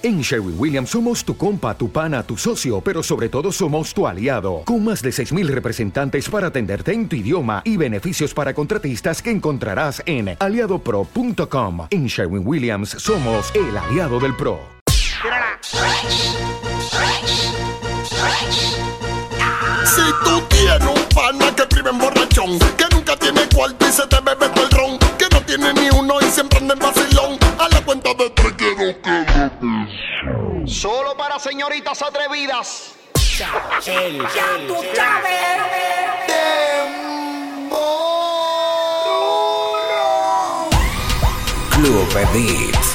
En Sherwin Williams somos tu compa, tu pana, tu socio, pero sobre todo somos tu aliado, con más de 6.000 representantes para atenderte en tu idioma y beneficios para contratistas que encontrarás en aliadopro.com. En Sherwin Williams somos el aliado del PRO. Si tú tienes un pana que vive en borrachón, que nunca tiene cuarto y se te bebe todo el ron, que no tiene ni uno y siempre anda en vacilón, a la cuenta de tres quiero que Solo para señoritas atrevidas. Club Beats.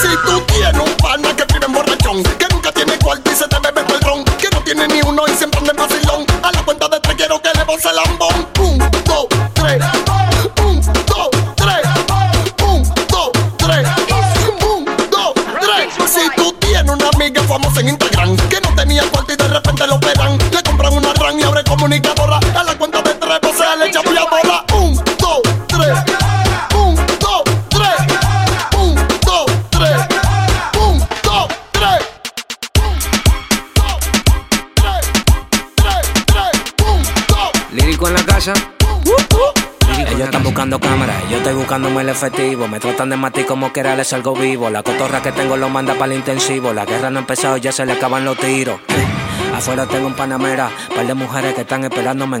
Si tú tienes un pana que vive en borrachón, que nunca tiene cuarto y se te bebe el ron, que no tiene ni uno y siempre anda en vacilón, a la cuenta de tres quiero que le boce el lambón. Un, dos, tres. El efectivo. Me tratan de matar como que era les salgo vivo. La cotorra que tengo lo manda para el intensivo. La guerra no ha empezado, ya se le acaban los tiros. Afuera tengo un panamera, par de mujeres que están esperándome.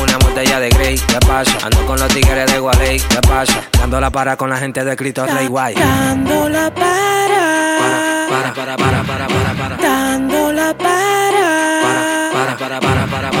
una botella de Grey, ¿qué pasa? Ando con los tigres de Gualey, ¿qué pasa? Dando la para con la gente de Cristo Rey Guay. Dando la para. Para, para, para, para, para, para. Dando la para. Para, para, para, para, para,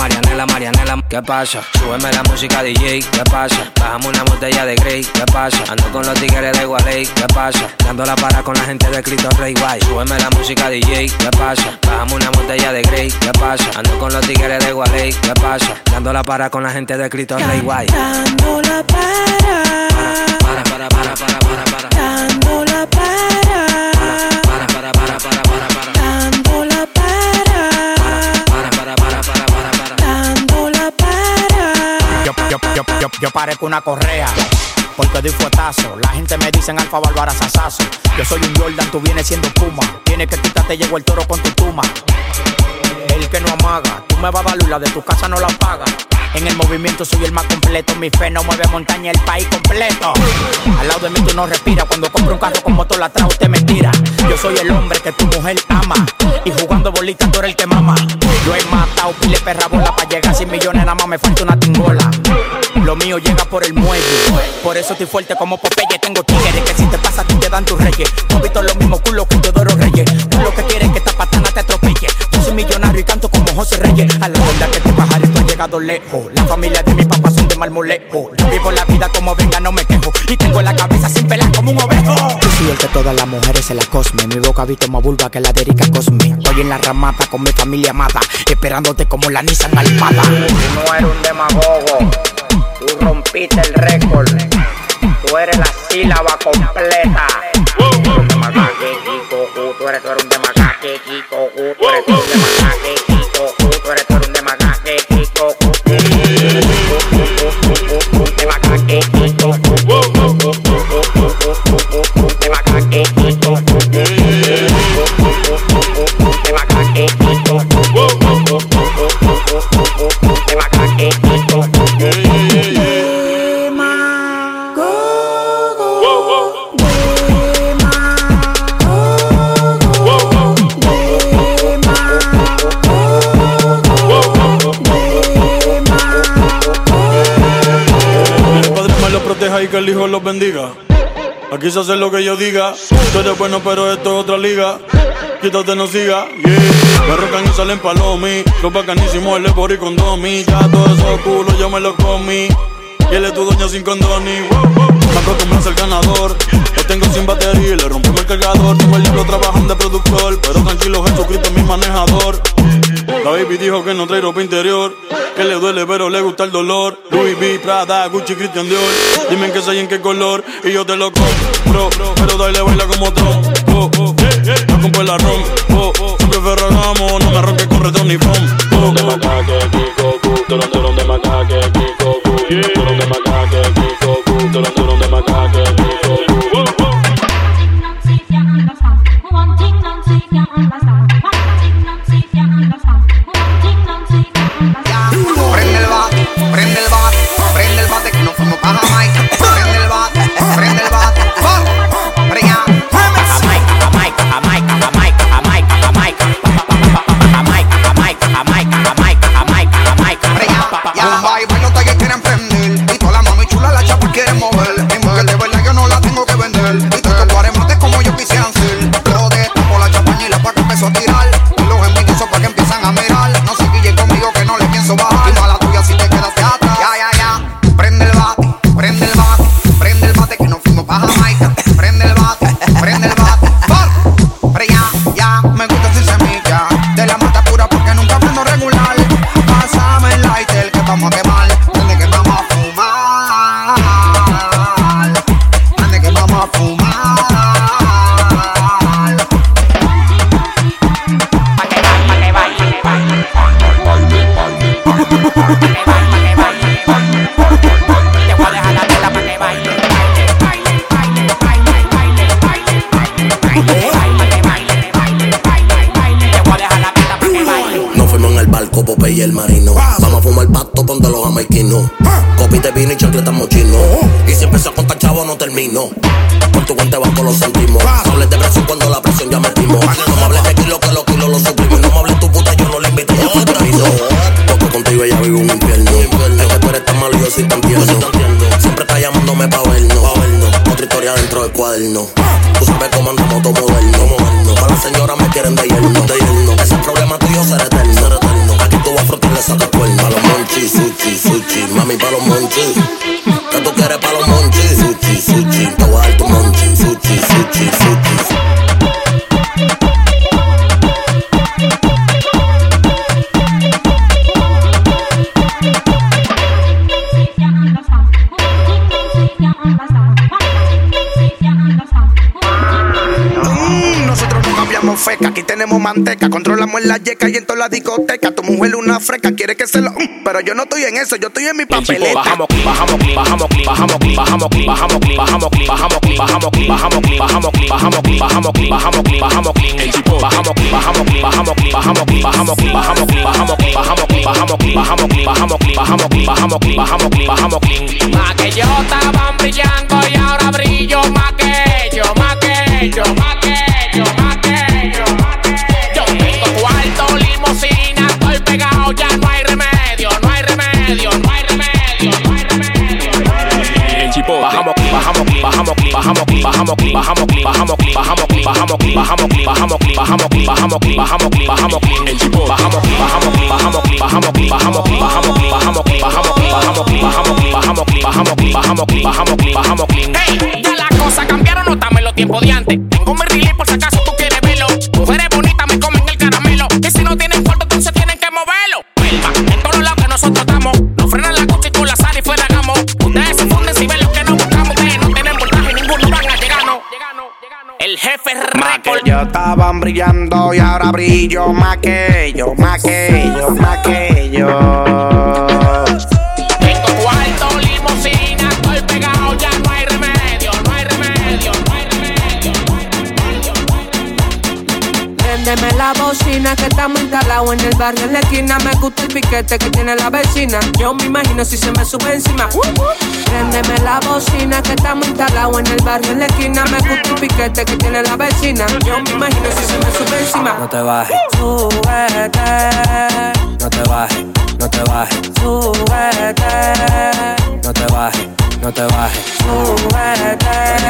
Marianela, Marianela. ¿Qué pasa? Súbeme la música DJ, ¿qué pasa? Bajamos una botella de Grey, ¿qué pasa? Ando con los tigres de Gualey, ¿qué pasa? Dando la para con la gente de Cristo Rey Guay. Súbeme la música DJ, ¿qué pasa? Bajamos una botella de Grey, ¿qué pasa? Ando con los tigres de Gualey, ¿qué pasa? Dando la para con la gente de Cristo Rey Guay. Dando la para. Para, para, para, para, para, para. Dando la para. Para, para, para, para, para, para. Yo, yo, yo, yo, parezco una correa. Porque doy fuetazo. La gente me dicen alfa bárbara sasazo. Yo soy un Jordan, tú vienes siendo Puma. Tienes que quitarte, llegó el toro con tu tuma. El que no amaga, tú me vas a dar luz, la de tu casa no la paga. En el movimiento soy el más completo, mi fe no mueve montaña, el país completo. Al lado de mí tú no respiras, cuando compro un carro con motor atrás usted me tira. Yo soy el hombre que tu mujer ama, y jugando bolita tú el que mama. Yo he matado pile perra bola para llegar a 100 millones, nada más me falta una tingola. Lo mío llega por el muelle, por eso estoy fuerte como Popeye. Tengo tigres que si te pasa ti te dan tus reyes. No visto los mismos culos que Teodoro Reyes. Tú lo que quieres es que esta patana te atropelle. Yo soy millonario y canto como José Reyes. A la verdad que te bajaré, tú La familia de mi papá son de marmolejo. Yo vivo la vida como venga, no me quejo. Y tengo la cabeza sin pelar como un ovejo. Yo soy el que todas las mujeres se la cosme. Mi boca visto más vulva que la de Erika Cosme. Estoy en la ramata con mi familia amada. Esperándote como la Nissan Almada. Tú no eres un demagogo, tú rompiste el récord. Tú eres la sílaba completa. Tú eres tú eres, un demagogue, Kiko, tú eres un demagogue, Aquí se hace lo que yo diga. Tú eres bueno, pero esto es otra liga. Quítate, no siga. Yeah. Me rocan y salen palomi. Los bacanísimos, el por y con domi. Ya todo eso culo yo me lo comí. Y él es tu dueño sin condoni. Me acostumbras el ganador. Lo tengo sin batería y le rompemos el cargador. Tengo el libro trabajando de productor. Pero tranquilo, Jesucristo es mi manejador. La baby dijo que no trae ropa interior. Que le duele, pero le gusta el dolor. Louis V, Prada, Gucci, Christian Dior. Dime en qué soy en qué color. Y yo te lo compro. Pero dale, baila como Trump. Oh, oh. No compro el arroz. Oh, oh. Siempre Ferragamo. No me ronques con retón ni from. Oh, de macaque, Kiko, Ku. Turón, turón de macaque, Kiko, Ku. Turón de macaque, Kiko, Ku. Turón, turón de macaque, night. Los jamaiquinos. Copite vino y chancleta mochino. Y si empezó a contar chavo, no termino. Por tu cuenta de banco lo sentimos. No hables de cuando la presión ya metimos. No me hables de kilo, que los kilos lo suprimos. No me hables tu puta, yo no le invito, yo fui traído. Porque contigo ella vive un infierno. Es que tú eres tan malo y yo soy tan tierno. Siempre está llamándome pa' vernos. Otra historia dentro del cuaderno. Tú sabes cómo andamos todo moderno. Para la señora me quieren de yerno. De yerno. Ese problema pas le monter. Tenemos manteca, controlamos la yeca y en toda la discoteca. Tu mujer una freca, quiere que se lo. Mm, Pero yo no estoy en eso, yo estoy en mi papeleta. Bajamos, bajamos, bajamos, bajamos, bajamos, bajamos, bajamos, bajamos, bajamos, bajamos, bajamos, bajamos, bajamos, bajamos, bajamos, bajamos, el tipo, bajamos, bajamos, bajamos, bajamos, bajamos, bajamos, bajamos, bajamos, bajamos, bajamos, bajamos, bajamos, bajamos, bajamos, bajamos, más que yo estaban brillando y ahora brillo más que ellos, más que ellos, más bajamos, bajamos, bajamos, bajamos, bajamos, bajamos, bajamos, bajamos, bajamos, bajamos, bajamos, bajamos, bajamos, el chipo, bajamos, bajamos, bajamos, bajamos, bajamos, bajamos, bajamos, bajamos, bajamos, bajamos, bajamos, bajamos, bajamos, bajamos, Hey, ya las cosas cambiaron, no estamos en los tiempos de antes. Tengo mi relay por si acaso brillando y ahora brillo más que ellos, más que ellos, más que ellos. Tengo cuarto, limosina, estoy pegado, ya no hay remedio, no hay remedio, no hay remedio, no hay remedio. Préndeme la bocina que estamos instalados en el barrio en la esquina. Me gusta el piquete que tiene la vecina. Yo me imagino si se me sube encima. Préndeme la bocina que estamos instalados en el barrio en la esquina. Me gusta el piquete que tiene la vecina. Yo me imagino si se me sube encima. No te bajes. Súbete, no te bajes, no te bajes. Súbete, no te bajes, no te bajes. Súbete,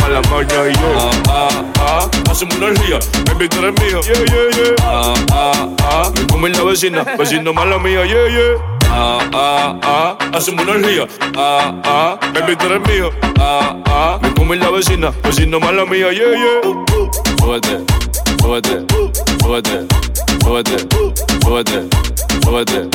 mala maña y yo. Ah, ah, ah. Hacemos una energía, baby, tú eres mío. Yeah, yeah, yeah. Ah, ah, ah. Me come la vecina, vecino mala mía, yeah, yeah. Ah, ah, ah, hacemos una energía. Ah, ah, baby, tú eres mío. Ah, ah, me come la vecina, vecino mala mía, yeah, yeah. Súbete, súbete, súbete, súbete, súbete, súbete,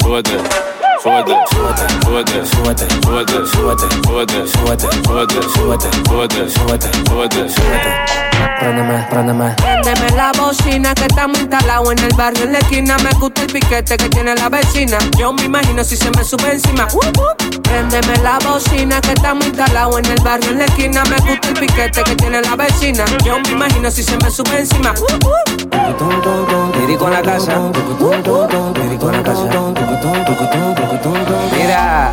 súbete. Súbete, súbete, súbete, súbete, súbete, súbete, súbete, súbete, súbete, súbete, súbete, súbete, súbete, súbete. Préndeme, préndeme. Préndeme la bocina que estamos instalados en el barrio en la esquina. Me gusta el piquete que tiene la vecina. Yo me imagino si se me sube encima. Préndeme la bocina que estamos instalados en el barrio en la esquina. Me gusta el piquete que tiene la vecina. Yo me imagino si se me sube encima. Dirico la casa. Dirico la casa. Mira.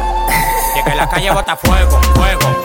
Que la calle bota fuego, fuego,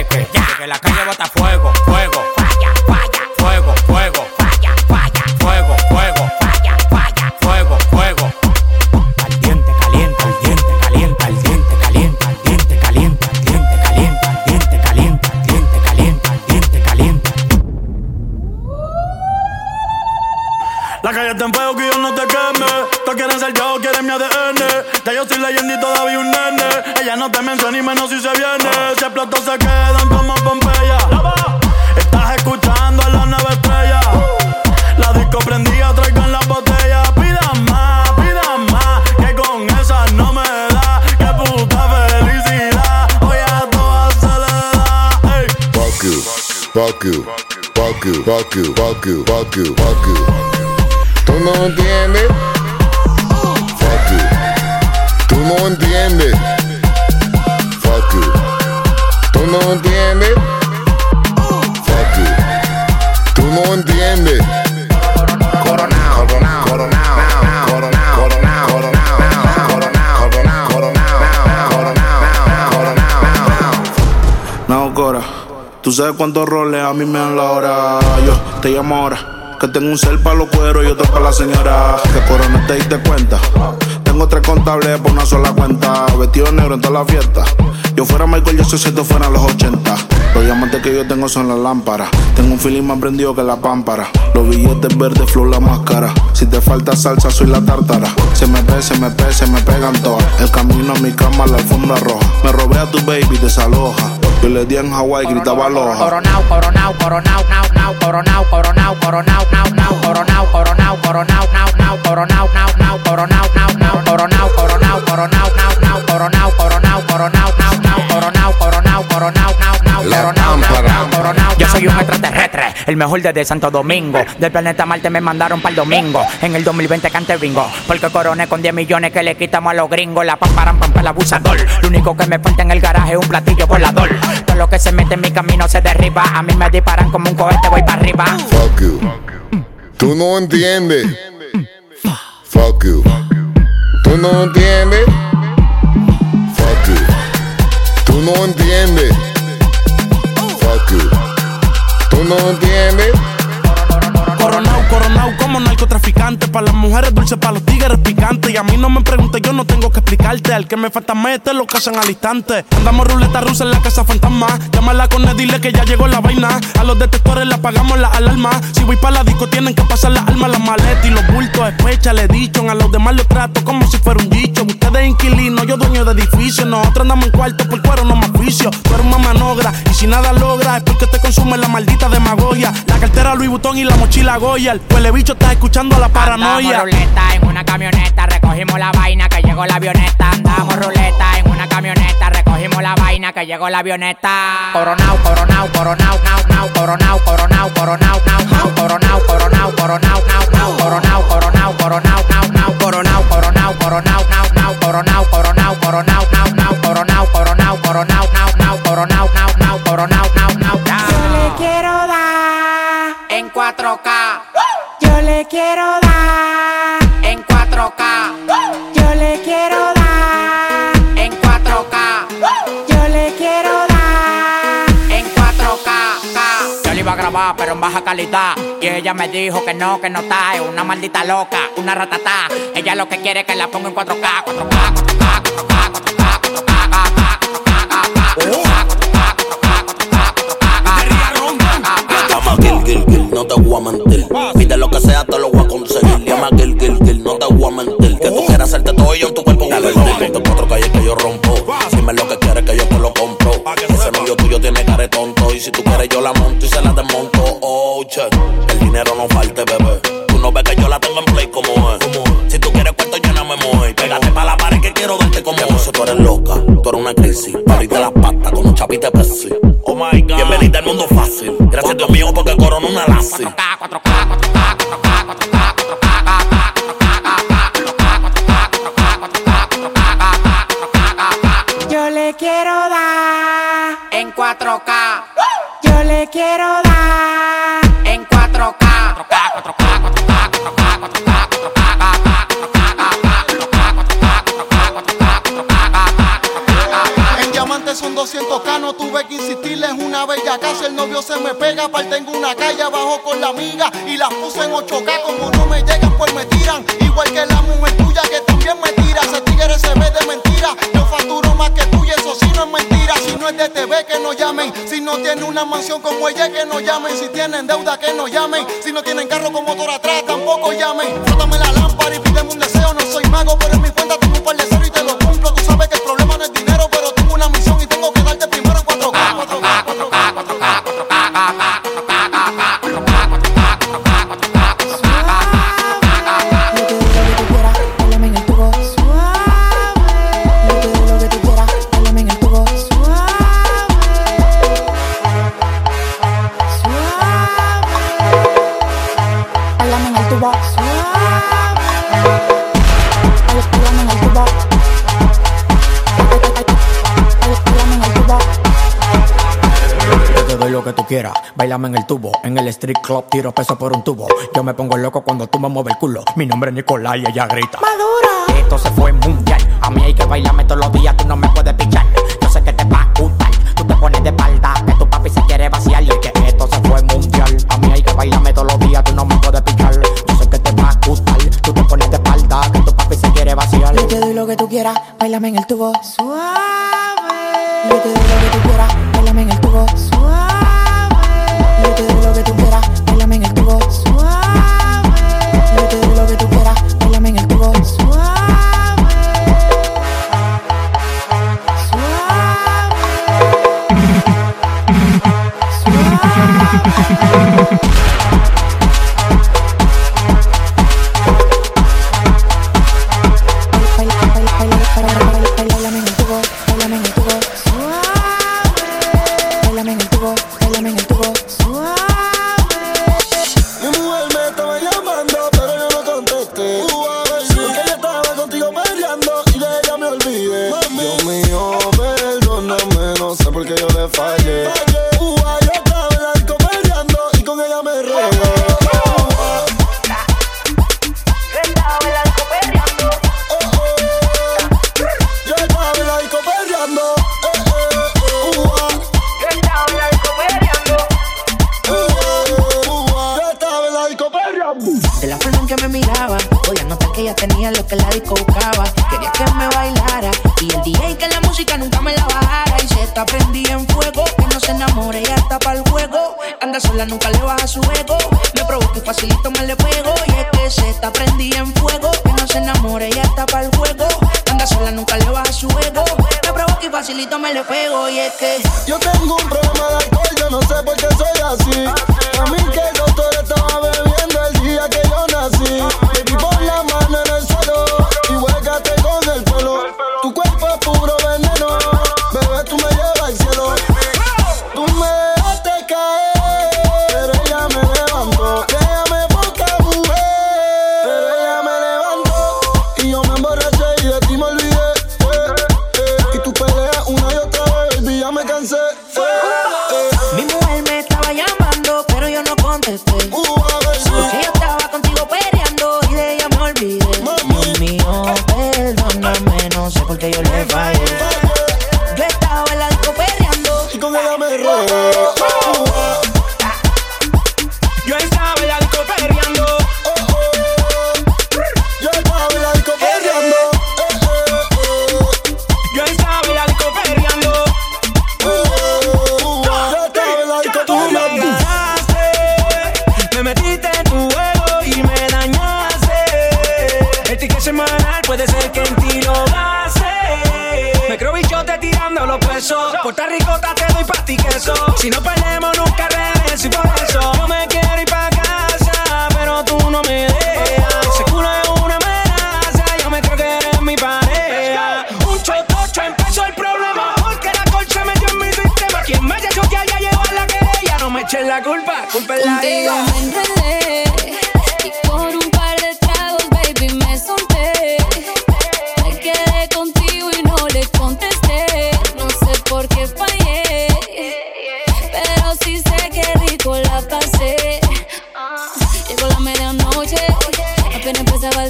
jefe. La calle está en fuego que yo no te queme. Todos quieren ser yo, quieren mi ADN. Ya yo soy leyenda y todavía un nene. Ella no te menciona ni menos si se viene. Si explotó se quedan como Pompeya. Estás escuchando a la nueva estrella. La disco prendida, traigan las botellas. Pidan más, pidan más. Que con esa no me da. Que puta felicidad. Hoy a todas se le da. Fuck you, fuck you, fuck you, fuck you, fuck you, fuck you, fuck you. ¿Tú no entiendes? Fuck you. ¿Tú no entiendes? Fuck you. ¿Tú no entiendes? Fuck you. ¿Tú no entiendes? No, Cora, tú sabes cuántos roles a mí me dan la hora. Yo te llamo ahora. Que tengo un cel para los cueros y otro para la señora. Que corona te diste cuenta. Tengo tres contables por una sola cuenta. Vestido negro en toda la fiesta. Yo fuera Michael, yo sé si esto fueran los 80. Los diamantes que yo tengo son las lámparas. Tengo un feeling más prendido que la pámpara. Los billetes verdes, flow, la máscara. Si te falta salsa, soy la tártara. Se me pe, se me pe, se me pegan todas. El camino a mi cama, la alfombra roja. Me robé a tu baby, desaloja. Yo le di en Hawaii, gritaba aloha. Coronao, coronao, coronao, nao, nao, coronao, coronao, coronao, nao, nao, coronao, coronao, coronao, nao, nao, coronao, nao, nao, coronao, nao, nao, coronao, coronao, coronao, nao, nao, coronao, coronao, coronao, nao, nao, coronao, coronao, coronao, nao, nao, coronao, nao, coronao. Yo soy un extraterrestre, el mejor desde Santo Domingo. Del planeta Marte me mandaron para el domingo. En el 2020 cante bingo. Porque coroné con 10 millones que le quitamos a los gringos. La pamparan pampa el abusador. Lo único que me falta en el garaje es un platillo volador. Todo lo que se mete en mi camino se derriba. A mí me disparan como un cohete, voy para arriba. Fuck you. ¿Tú no entiendes? Fuck you. ¿Tú no entiendes? Fuck you. ¿Tú no entiendes? Fuck you. ¿Tú no entiendes? Narcotraficante. Para las mujeres dulce, para los tigres picante. Y a mí no me preguntes, yo no tengo que explicarte. Al que me falta mete lo que hacen al instante. Andamos ruleta rusa en la casa fantasma. Llámala con él, dile que ya llegó la vaina. A los detectores le apagamos la alarma. Si voy para la disco, tienen que pasar las armas, las maletas y los bultos. Especha, le dicho. A los demás los trato como si fuera un dicho. Ustedes inquilinos, yo dueño de edificio. Nosotros andamos en cuarto por cuero, no más oficio. Tú eres una manogra. Y si nada logra, es porque te consume la maldita demagogia. La cartera Louis Vuitton y la mochila Goya. El huele bicho está escuchando la paranoia. Andamos ruleta en una camioneta, recogimos la vaina que llegó la avioneta. Andamos ruleta en una camioneta, recogimos la vaina que llegó la avioneta. Coronao, coronao, coronao, nao, nao, coronao, coronao, coronao, nao, nao, coronao, coronao, coronao, nao, nao, coronao, coronao, coronao, nao, nao, coronao, coronao, coronao, nao, nao, coronao, coronao, coronao, nao, nao, coronao, coronao, coronao, nao, nao, coronao, nao, nao, coronao, nao, nao, Yo le quiero dar en 4K. Quiero dar en 4K. Yo le quiero dar en 4K. Yo le quiero dar en 4K. Yo le iba a grabar, pero en baja calidad. Y ella me dijo que no, que no está. Es una maldita loca, una ratata. Ella lo que quiere es que la ponga en 4K. 4K, 4K, 4K, 4K, 4K. Llama Gil, Gil, Gil, no te voy a mentir. Gil, Gil, no te voy a mentir. Que tú quieras hacerte todo ello en tu cuerpo. Cuatro calles que yo rompo. Dime lo que quieres que yo te lo compro. Ese novio tuyo tiene cara de tonto. Y si tú quieres, yo la monto y se la desmonto. Oh, che, el dinero no falte, bebé. Tú no ves que yo la tengo en play como es. Si tú quieres cuarto, yo no me muevo. Pégate pa' la pared que quiero darte como es. Tú eres loca, tú eres una crisis. Ahorita las patas con un chapite Pepsi. Oh my god. Bienvenida al mundo fácil. Gracias Dios mío porque corona una lassi. Bella casa. El novio se me pega, aparte tengo una calle abajo con la amiga. Y las puse en 8K, como no me llegan, pues me tiran. Igual que la mujer tuya que también me tira. Ese tigre se ve de mentira. Yo facturo más que tú y eso sí no es mentira. Si no es de TV, que no llamen. Si no tiene una mansión como ella, que no llamen. Si tienen deuda, que no llamen. Si no tienen carro con motor atrás, tampoco llamen. Que tú quieras, bailame en el tubo. En el street club tiro peso por un tubo. Yo me pongo loco cuando tú me mueves el culo. Mi nombre es Nicolai y ella grita. Madura. Esto se fue mundial. A mí hay que bailarme todos los días, tú no me puedes pichar. Yo sé que te va a gustar. Tú te pones de espalda, que tu papi se quiere vaciar. Y que esto se fue mundial. A mí hay que bailarme todos los días, tú no me puedes pichar. Yo sé que te va a gustar. Tú te pones de espalda, que tu papi se quiere vaciar. Yo te doy lo que tú quieras, bailame en el tubo suave. Yo te doy lo que tú quieras, Facilito me le pego. Y es que yo tengo un problema de alcohol, yo no sé por qué soy así. A mí que el doctor estaba bebiendo el día que yo nací.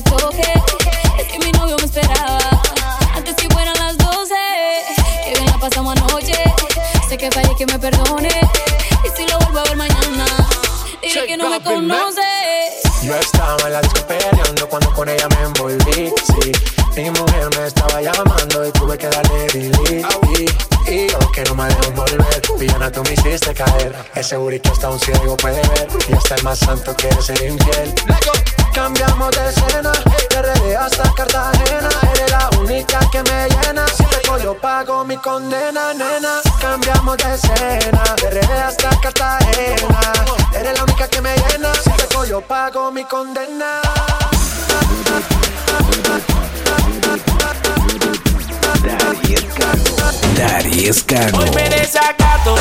El toque. Es que mi novio me esperaba antes que fueran las 12. Que bien la pasamos anoche. Sé que fallé, que me perdone. Y si lo vuelvo a ver mañana, diré que no me conoce. Yo estaba en la disco peleando cuando con ella me envolví, sí Mi mujer me estaba llamando y tuve que darle delete Y, y yo que no me dejo volver Villana tú me hiciste caer Ese que hasta un ciego puede ver Y hasta el más santo quiere ser infiel Cambiamos de escena De RD hasta Cartagena. Eres la única que me llena. Si te yo pago mi condena, nena. Cambiamos de escena De RD hasta Cartagena. Eres la única que me llena. Si te yo pago mi condena. Daddy Escano. Hoy me desacato,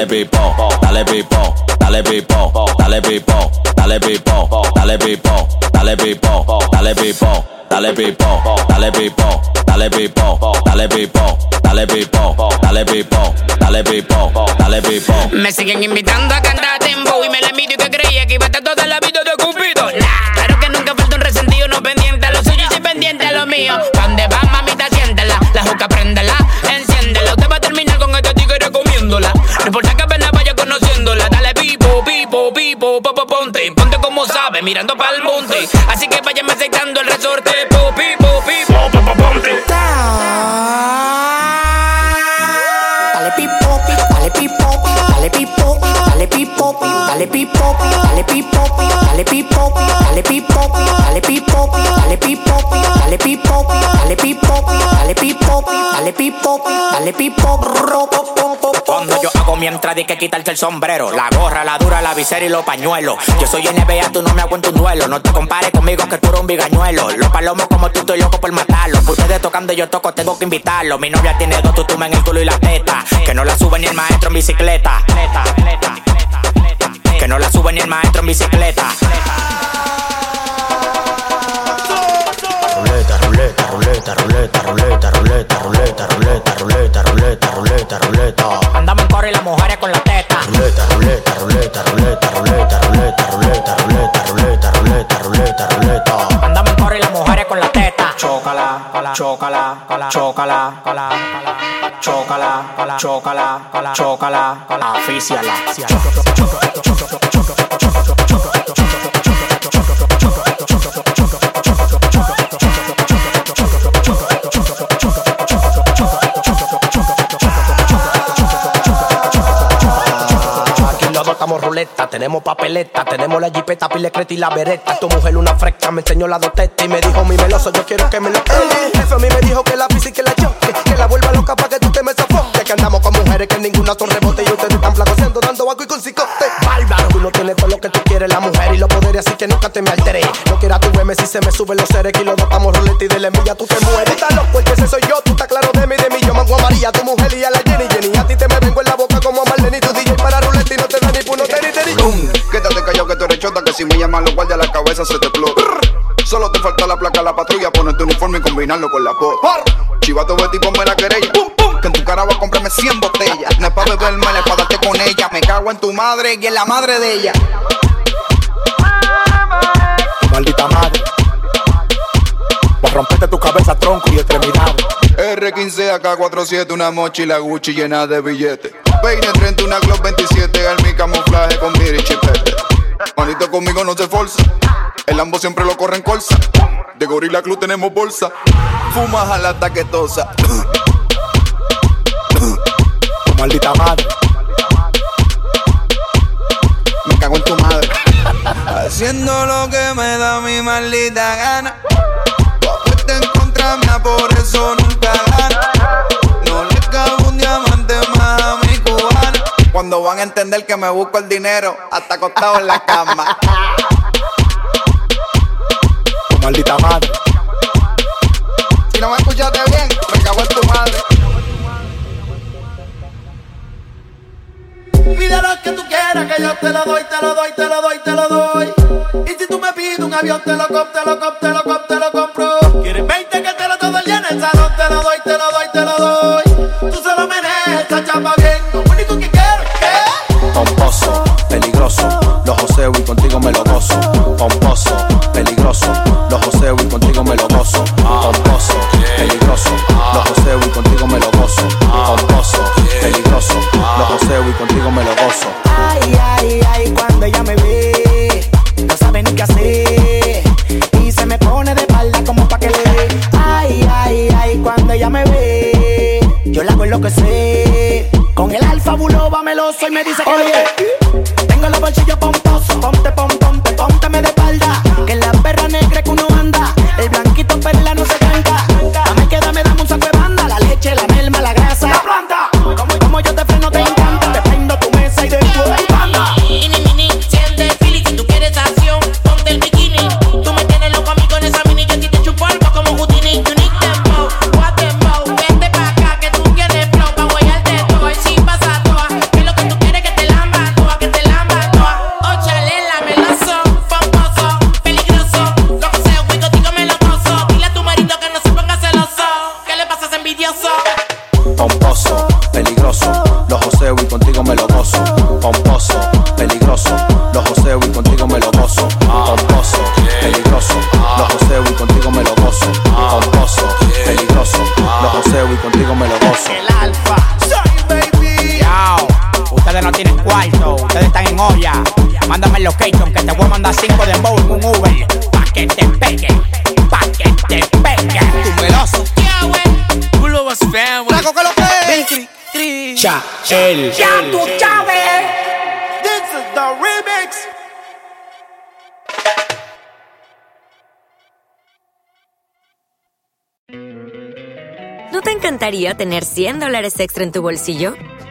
Dale pipo, dale pipo, dale pipo, dale pipo, dale pipo, dale pipo, dale pipo, dale pipo, dale pipo, dale pipo, dale pipo, dale pipo, dale pipo, dale pipo, dale pipo, dale pipo. Me siguen invitando a cantar tempo y me la miro que creía que iba a estar toda la vida de Cupido. Claro que nunca falta un resentido, no pendiente a lo suyo y pendiente a lo mío. ¿Dónde va, mamita? Siéntela, la juca préndela, enciéndela. Usted va a terminar con este tigre comiéndola. No importa que apenas vaya conociéndola. Dale pipo, pipo, pipo, popo, ponte. Ponte como sabe, mirando pa'l monte. Así que váyame aceptando el resorte. Po, pipo, pipo, popo, ponte. Dale pipo, pi, dale pipo, pi, dale pipo, pi, dale pipo, pi, dale pipo, pi, dale pipo, pi, dale pipo, pi, dale pipo, pi, dale pipo, pi, dale pipo, pi, dale pipo, pi, dale pipo, pi, dale pipo, pi, dale pipo, pi, dale pipo. Cuando yo hago mi entrada hay que quitarte el sombrero La gorra, la dura, la visera y los pañuelos Yo soy NBA, tú no me aguanto un duelo No te compares conmigo que tú eres un bigañuelo Los palomos como tú estoy loco por matarlo Ustedes tocando yo toco, tengo que invitarlo Mi novia tiene dos tutumas en el culo y la teta Que no la sube ni el maestro en bicicleta que no la sube ni el maestro en bicicleta. Ruleta, ruleta, ruleta, ruleta, ruleta, ruleta, ruleta, ruleta, ruleta, ruleta, ruleta, ruleta. Andamos en coro y las mujeres con la teta. Ruleta, ruleta, ruleta, ruleta, ruleta, ruleta, ruleta, ruleta, ruleta, ruleta, ruleta, ruleta. Andamos en coro y las mujeres con la teta. Chócala, chócala, chócala, chócala, chócala, chócala, chócala, tenemos papeleta, tenemos la jipeta, pile creta y la bereta. Tu mujer una fresca, me enseñó la dos tetas y me dijo mi meloso, yo quiero que me lo El jefe a mí me dijo que la y que la choque, que la vuelva loca para que tú te me sofoques. Que andamos con mujeres que ninguna son rebote y ustedes están flacoseando, dando agua y con cicote. Bárbaro, tú no tienes todo lo que tú quieres, la mujer y los poderes, así que nunca te me alteré. No quieras tu verme si se me suben los seres, y los dos estamos ruleta y de la envidia tú te mueres. Estás loco, el que ese soy yo, tú estás claro de mí, de mí. Yo mango a María, tu mujer y a la Jenny, Jenny. A ti te me vengo en la boca como a Marlene, tu DJ para ruleta y no te da ni puno, teni, teni. Quédate callado que tú eres chota, que si me llaman los guardias la cabeza se te explota. Solo te falta la placa, la patrulla, ponerte uniforme y combinarlo con la voz. Chivato Betty, ponme la querella. Que en tu cara va a comprarme 100 botellas. No es pa' beberme, es pa' darte con ella. Me cago en tu madre y en la madre de ella. Maldita madre. Voy a romperte tu cabeza, tronco y extremidad. R15 AK47, una mochila Gucci llena de billetes. Peine 30, una Glock 27, al mi camuflaje con mira y chipete. Manito conmigo no se forza, el Lambo siempre lo corre en colza. De Gorilla Club tenemos bolsa, fumas a la taquetosa. Maldita madre. Me cago en tu madre. Haciendo lo que me da mi maldita gana. Por eso nunca gana. No le cago un diamante más a mi cubana. Cuando van a entender que me busco el dinero, hasta acostado en la cama. Maldita madre. Si no me escuchaste bien, me cago en tu madre. Pide lo que tú quieras, que yo te lo doy, te lo doy, te lo doy, te lo doy. Y si tú me pides un avión, te lo compro, te lo compro, te lo compro, te lo compro. ¿Quieres 20 Pomposo, peligroso, los joseo y contigo me lo gozo. Pomposo, y me dice que Oye, tengo los bolsillos. A mandar cinco de bow en un Uber. Pa' que te pegue, pa' que te pegue. Tu meloso. Flaco, que lo que es? Cha, el. Ya tú sabes. This is the remix. ¿No te encantaría tener 100 dólares extra en tu bolsillo?